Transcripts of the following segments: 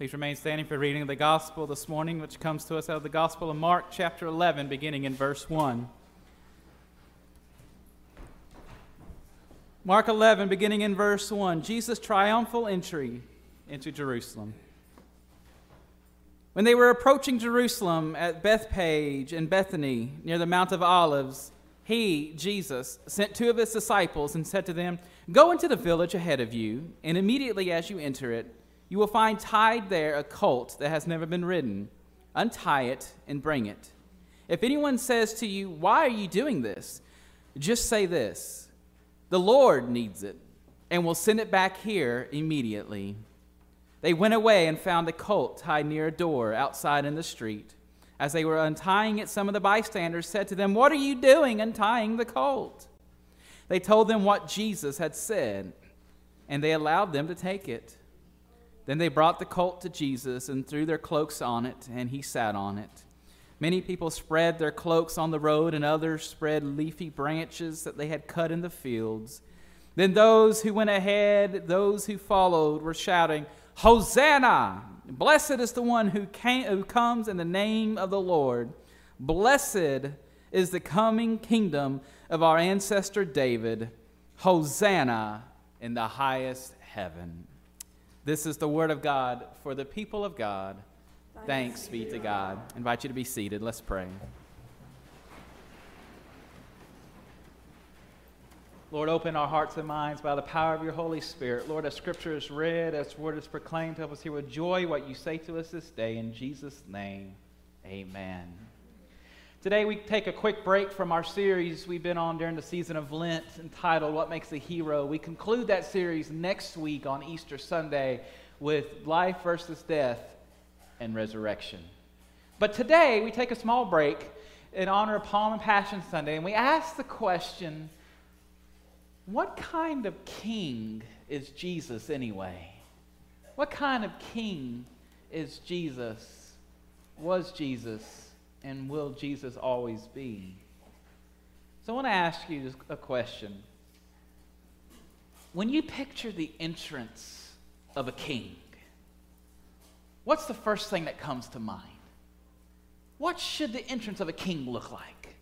Please remain standing for reading of the gospel this morning, which comes to us out of the Gospel of Mark, chapter 11, beginning in verse 1. Mark 11, beginning in verse 1. Jesus' triumphal entry into Jerusalem. When they were approaching Jerusalem at Bethphage and Bethany near the Mount of Olives, he, Jesus, sent two of his disciples and said to them, Go into the village ahead of you, and immediately as you enter it, you will find tied there a colt that has never been ridden. Untie it and bring it. If anyone says to you, Why are you doing this? just say this The Lord needs it, and will send it back here immediately. They went away and found a colt tied near a door outside in the street. As they were untying it, some of the bystanders said to them, What are you doing untying the colt? They told them what Jesus had said, and they allowed them to take it. Then they brought the colt to Jesus and threw their cloaks on it, and he sat on it. Many people spread their cloaks on the road, and others spread leafy branches that they had cut in the fields. Then those who went ahead, those who followed, were shouting, Hosanna! Blessed is the one who, came, who comes in the name of the Lord. Blessed is the coming kingdom of our ancestor David. Hosanna in the highest heaven. This is the word of God for the people of God. Thanks be to God. I invite you to be seated. Let's pray. Lord, open our hearts and minds by the power of your Holy Spirit. Lord, as Scripture is read, as word is proclaimed, help us hear with joy what you say to us this day. In Jesus' name, amen. Today, we take a quick break from our series we've been on during the season of Lent entitled What Makes a Hero. We conclude that series next week on Easter Sunday with life versus death and resurrection. But today, we take a small break in honor of Palm and Passion Sunday, and we ask the question what kind of king is Jesus anyway? What kind of king is Jesus? Was Jesus? And will Jesus always be? So I want to ask you a question. When you picture the entrance of a king, what's the first thing that comes to mind? What should the entrance of a king look like?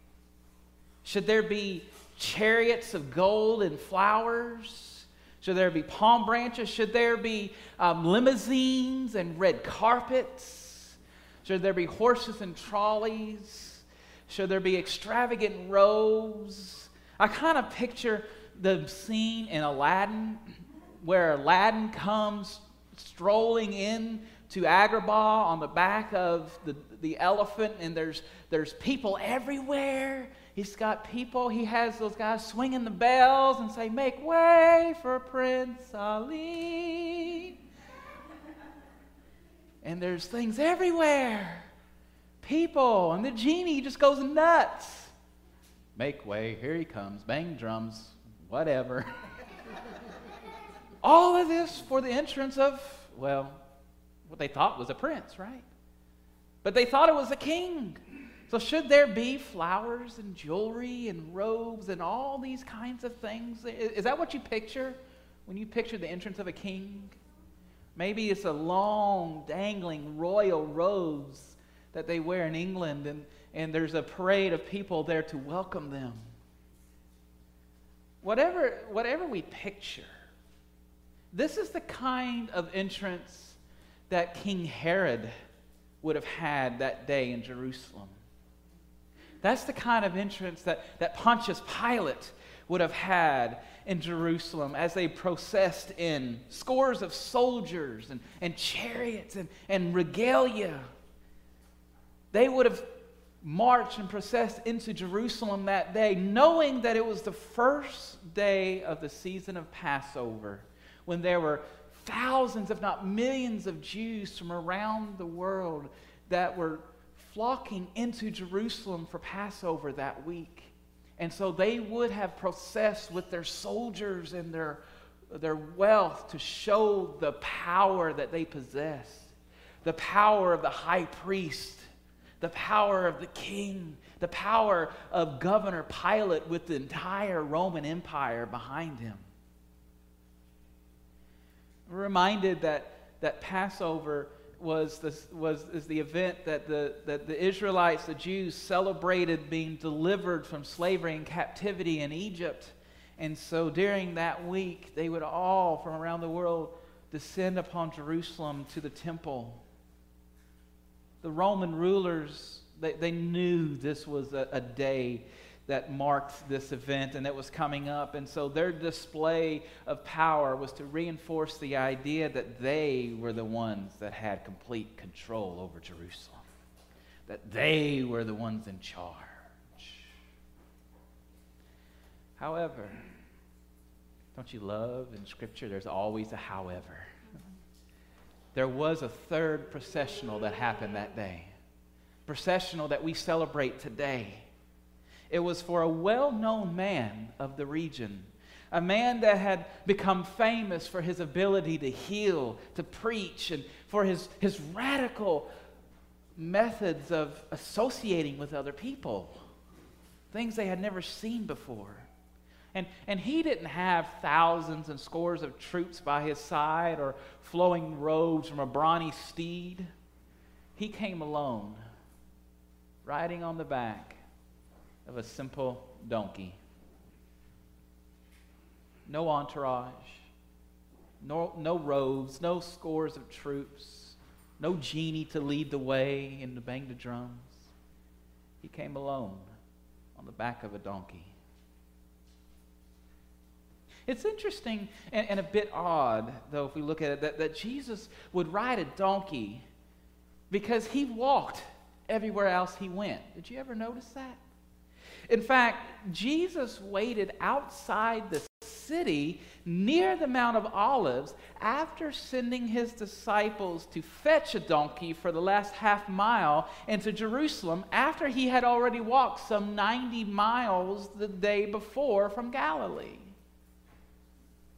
Should there be chariots of gold and flowers? Should there be palm branches? Should there be um, limousines and red carpets? Should there be horses and trolleys? Should there be extravagant robes? I kind of picture the scene in Aladdin where Aladdin comes strolling in to Agrabah on the back of the, the elephant, and there's, there's people everywhere. He's got people, he has those guys swinging the bells and say, Make way for Prince Ali. And there's things everywhere. People, and the genie just goes nuts. Make way, here he comes, bang drums, whatever. All of this for the entrance of, well, what they thought was a prince, right? But they thought it was a king. So, should there be flowers and jewelry and robes and all these kinds of things? Is that what you picture when you picture the entrance of a king? Maybe it's a long, dangling royal robes that they wear in England, and, and there's a parade of people there to welcome them. Whatever, whatever we picture, this is the kind of entrance that King Herod would have had that day in Jerusalem. That's the kind of entrance that, that Pontius Pilate would have had in Jerusalem as they processed in scores of soldiers and, and chariots and, and regalia. They would have marched and processed into Jerusalem that day, knowing that it was the first day of the season of Passover, when there were thousands, if not millions, of Jews from around the world that were flocking into Jerusalem for Passover that week. And so they would have processed with their soldiers and their, their wealth to show the power that they possessed the power of the high priest, the power of the king, the power of Governor Pilate with the entire Roman Empire behind him. We're reminded that, that Passover was, this, was is the event that the, that the Israelites, the Jews, celebrated being delivered from slavery and captivity in Egypt. And so during that week, they would all from around the world descend upon Jerusalem to the temple. The Roman rulers, they, they knew this was a, a day that marked this event and that was coming up. And so their display of power was to reinforce the idea that they were the ones that had complete control over Jerusalem, that they were the ones in charge. However, don't you love in Scripture there's always a however? There was a third processional that happened that day, processional that we celebrate today. It was for a well known man of the region, a man that had become famous for his ability to heal, to preach, and for his, his radical methods of associating with other people, things they had never seen before. And, and he didn't have thousands and scores of troops by his side or flowing robes from a brawny steed. He came alone, riding on the back of a simple donkey. No entourage, no, no robes, no scores of troops, no genie to lead the way and to bang the drums. He came alone on the back of a donkey. It's interesting and, and, a bit odd, though, if we look at it, that, that Jesus would ride a donkey because he walked everywhere else he went. Did you ever notice that? In fact, Jesus waited outside the city near the Mount of Olives after sending his disciples to fetch a donkey for the last half mile into Jerusalem after he had already walked some 90 miles the day before from Galilee.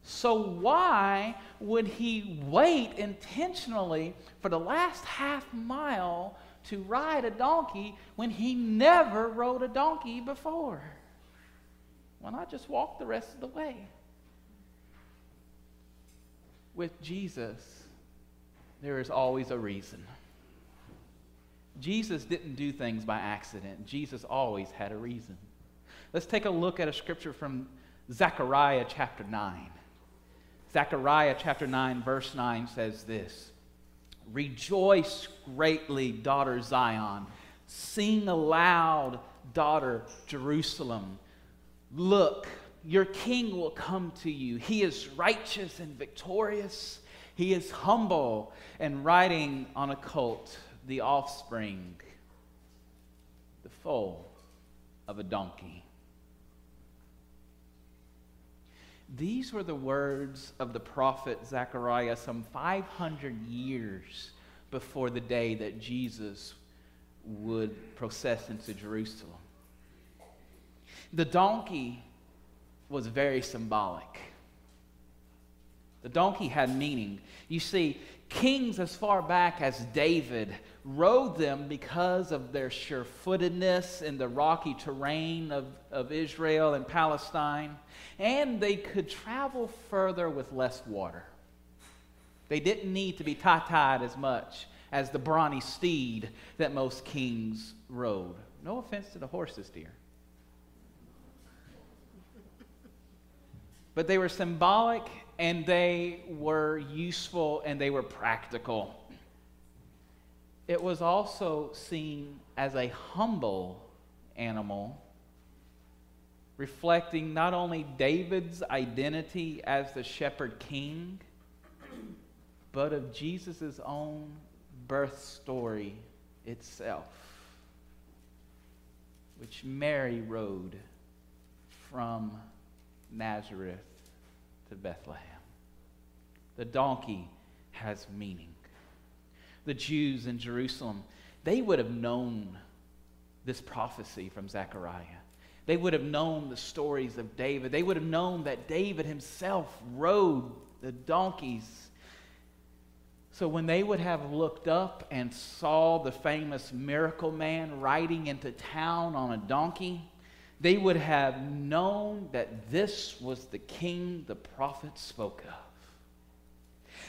So, why would he wait intentionally for the last half mile to ride a donkey when he never rode a donkey before? Why not just walk the rest of the way? With Jesus, there is always a reason. Jesus didn't do things by accident, Jesus always had a reason. Let's take a look at a scripture from Zechariah chapter 9. Zechariah chapter 9, verse 9 says this Rejoice greatly, daughter Zion. Sing aloud, daughter Jerusalem. Look, your king will come to you. He is righteous and victorious. He is humble and riding on a colt, the offspring, the foal of a donkey. These were the words of the prophet Zechariah some 500 years before the day that Jesus would process into Jerusalem. The donkey was very symbolic. The donkey had meaning. You see, kings as far back as David rode them because of their sure footedness in the rocky terrain of, of Israel and Palestine, and they could travel further with less water. They didn't need to be tie tied as much as the brawny steed that most kings rode. No offense to the horses, dear. But they were symbolic and they were useful and they were practical. It was also seen as a humble animal, reflecting not only David's identity as the shepherd king, but of Jesus' own birth story itself, which Mary rode from Nazareth to Bethlehem. The donkey has meaning. The Jews in Jerusalem, they would have known this prophecy from Zechariah. They would have known the stories of David. They would have known that David himself rode the donkeys. So when they would have looked up and saw the famous miracle man riding into town on a donkey, they would have known that this was the king the prophet spoke of.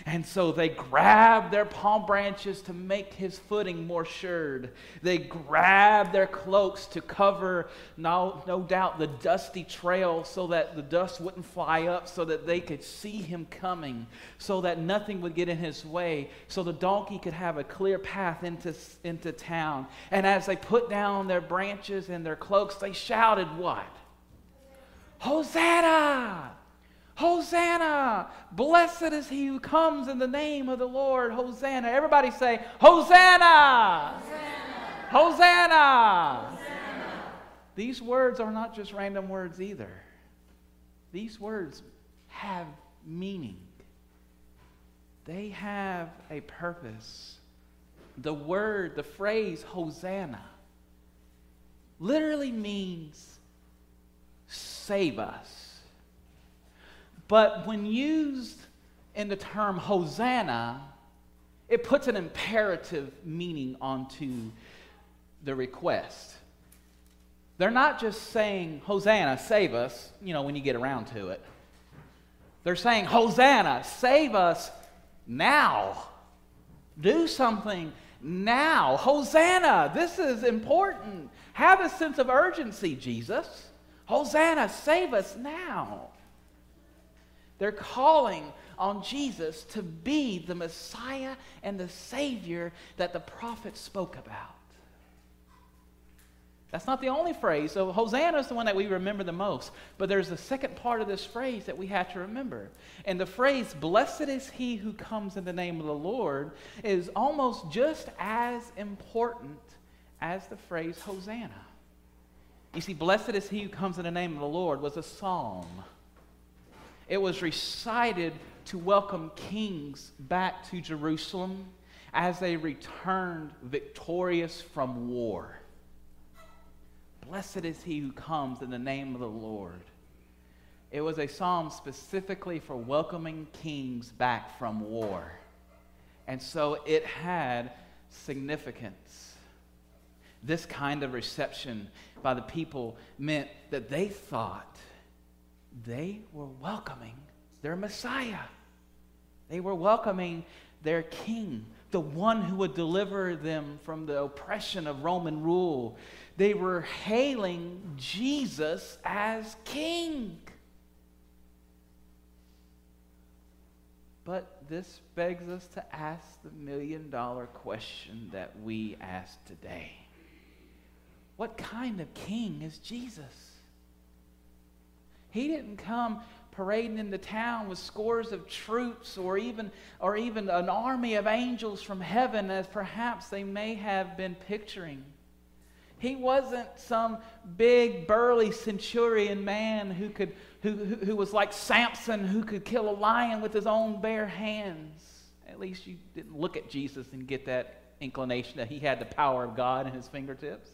And so they grabbed their palm branches to make his footing more sured. They grabbed their cloaks to cover, no, no doubt, the dusty trail so that the dust wouldn't fly up, so that they could see him coming, so that nothing would get in his way, so the donkey could have a clear path into, into town. And as they put down their branches and their cloaks, they shouted, What? Hosanna! Hosanna! Blessed is he who comes in the name of the Lord. Hosanna. Everybody say, Hosanna! Hosanna! Hosanna! Hosanna! These words are not just random words either. These words have meaning, they have a purpose. The word, the phrase Hosanna, literally means save us. But when used in the term Hosanna, it puts an imperative meaning onto the request. They're not just saying, Hosanna, save us, you know, when you get around to it. They're saying, Hosanna, save us now. Do something now. Hosanna, this is important. Have a sense of urgency, Jesus. Hosanna, save us now. They're calling on Jesus to be the Messiah and the Savior that the prophet spoke about. That's not the only phrase. So, Hosanna is the one that we remember the most. But there's a second part of this phrase that we have to remember. And the phrase, blessed is he who comes in the name of the Lord, is almost just as important as the phrase Hosanna. You see, blessed is he who comes in the name of the Lord was a psalm it was recited to welcome kings back to Jerusalem as they returned victorious from war. Blessed is he who comes in the name of the Lord. It was a psalm specifically for welcoming kings back from war. And so it had significance. This kind of reception by the people meant that they thought they were welcoming their Messiah. They were welcoming their king, the one who would deliver them from the oppression of Roman rule. They were hailing Jesus as king. But this begs us to ask the million dollar question that we ask today What kind of king is Jesus? He didn't come parading into town with scores of troops or even, or even an army of angels from heaven, as perhaps they may have been picturing. He wasn't some big, burly centurion man who, could, who, who, who was like Samson, who could kill a lion with his own bare hands. At least you didn't look at Jesus and get that inclination that he had the power of God in his fingertips.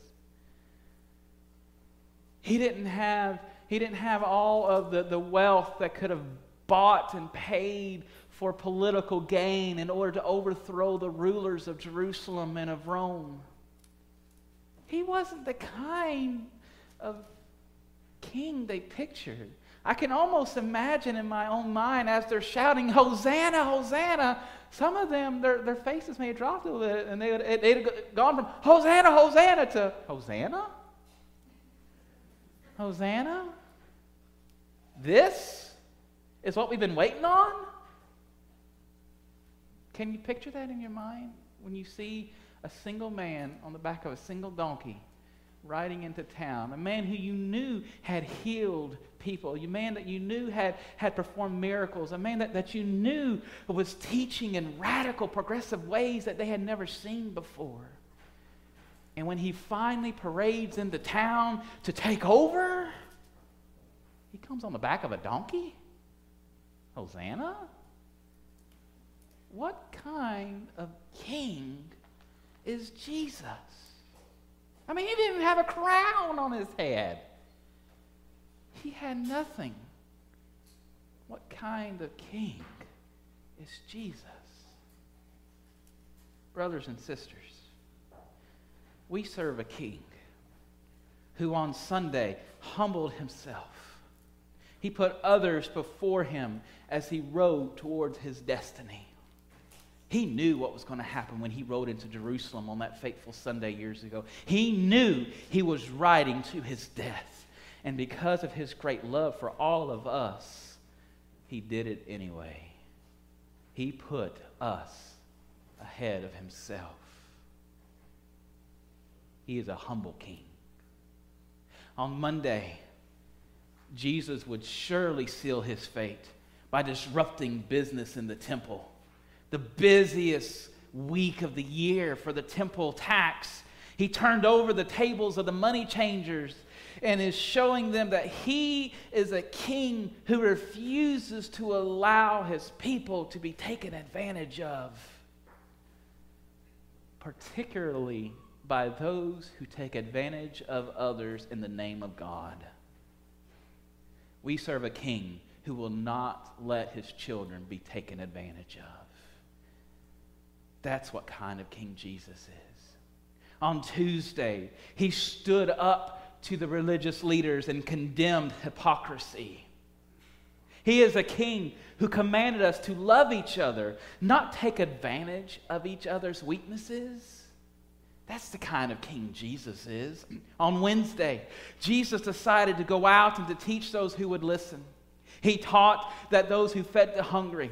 He didn't have he didn't have all of the, the wealth that could have bought and paid for political gain in order to overthrow the rulers of Jerusalem and of Rome. He wasn't the kind of king they pictured. I can almost imagine in my own mind as they're shouting, Hosanna, Hosanna. Some of them, their, their faces may have dropped a little bit, and they would, they'd have gone from Hosanna, Hosanna to Hosanna? Hosanna? This is what we've been waiting on? Can you picture that in your mind when you see a single man on the back of a single donkey riding into town? A man who you knew had healed people, a man that you knew had, had performed miracles, a man that, that you knew was teaching in radical, progressive ways that they had never seen before. And when he finally parades into town to take over, he comes on the back of a donkey? Hosanna? What kind of king is Jesus? I mean, he didn't have a crown on his head. He had nothing. What kind of king is Jesus? Brothers and sisters, we serve a king who on Sunday humbled himself he put others before him as he rode towards his destiny. He knew what was going to happen when he rode into Jerusalem on that fateful Sunday years ago. He knew he was riding to his death. And because of his great love for all of us, he did it anyway. He put us ahead of himself. He is a humble king. On Monday, Jesus would surely seal his fate by disrupting business in the temple the busiest week of the year for the temple tax. He turned over the tables of the money changers and is showing them that he is a king who refuses to allow his people to be taken advantage of, particularly by those who take advantage of others in the name of God. We serve a king who will not let his children be taken advantage of. That's what kind of King Jesus is. On Tuesday, he stood up to the religious leaders and condemned hypocrisy. He is a king who commanded us to love each other, not take advantage of each other's weaknesses. That's the kind of king Jesus is. On Wednesday, Jesus decided to go out and to teach those who would listen. He taught that those who fed the hungry,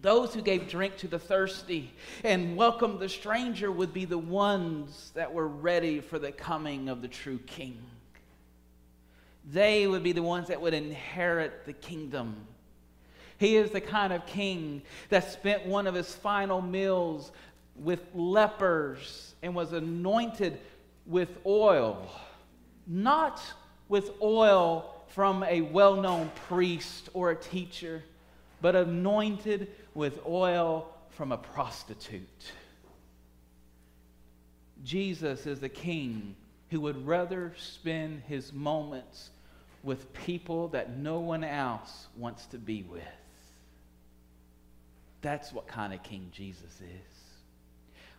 those who gave drink to the thirsty and welcomed the stranger would be the ones that were ready for the coming of the true king. They would be the ones that would inherit the kingdom. He is the kind of king that spent one of his final meals with lepers and was anointed with oil, not with oil from a well known priest or a teacher, but anointed with oil from a prostitute. Jesus is the king who would rather spend his moments with people that no one else wants to be with. That's what kind of king Jesus is.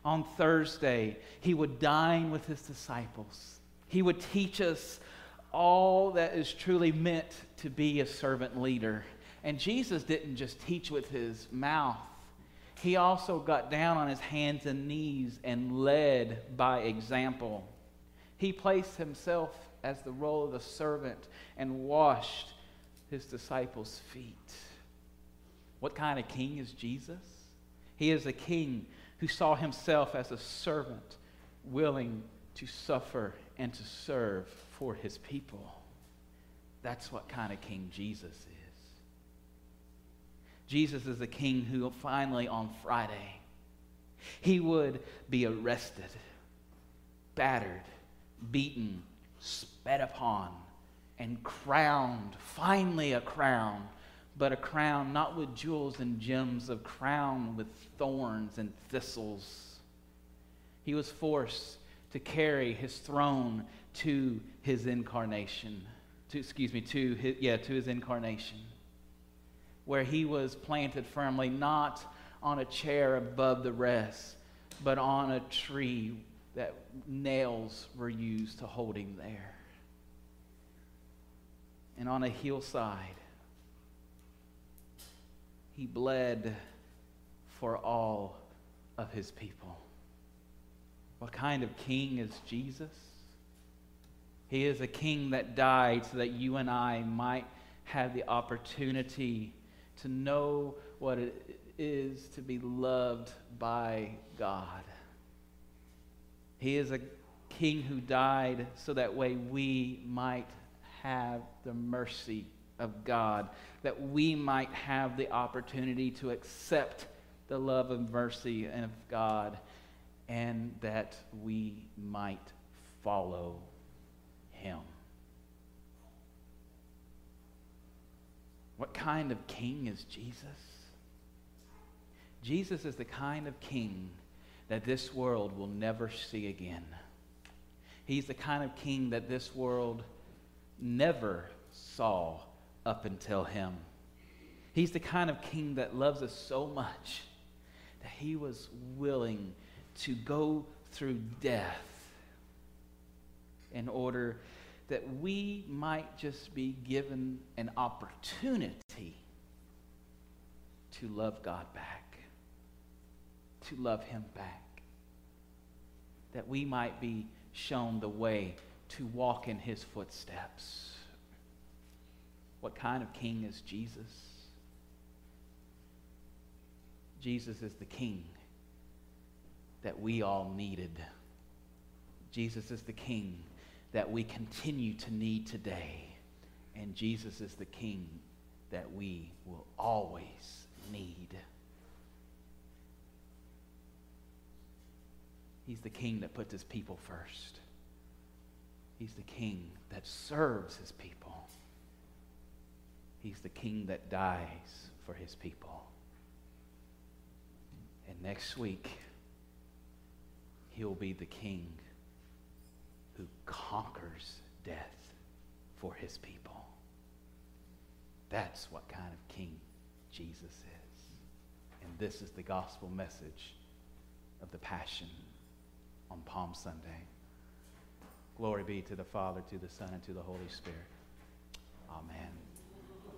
On Thursday, he would dine with his disciples. He would teach us all that is truly meant to be a servant leader. And Jesus didn't just teach with his mouth, he also got down on his hands and knees and led by example. He placed himself as the role of the servant and washed his disciples' feet. What kind of king is Jesus? He is a king who saw himself as a servant willing to suffer and to serve for his people. That's what kind of king Jesus is. Jesus is a king who finally, on Friday, he would be arrested, battered, beaten, spat upon, and crowned, finally a crown, but a crown not with jewels and gems, a crown with thorns and thistles. He was forced to carry his throne to his incarnation. To, excuse me, to his, yeah, to his incarnation where he was planted firmly, not on a chair above the rest, but on a tree that nails were used to hold him there. And on a hillside, he bled for all of his people. What kind of king is Jesus? He is a king that died so that you and I might have the opportunity to know what it is to be loved by God. He is a king who died so that way we might have the mercy of God, that we might have the opportunity to accept the love and mercy of God, and that we might follow him. What kind of king is Jesus? Jesus is the kind of king that this world will never see again. He's the kind of king that this world never saw up until him. He's the kind of king that loves us so much that he was willing to go through death in order that we might just be given an opportunity to love God back. to love him back. That we might be shown the way to walk in his footsteps. What kind of king is Jesus? Jesus is the king that we all needed. Jesus is the king that we continue to need today. And Jesus is the king that we will always need. He's the king that puts his people first. He's the king that serves his people. He's the king that dies for his people. And next week, he'll be the king who conquers death for his people. That's what kind of king Jesus is. And this is the gospel message of the Passion on Palm Sunday. Glory be to the Father, to the Son, and to the Holy Spirit. Amen.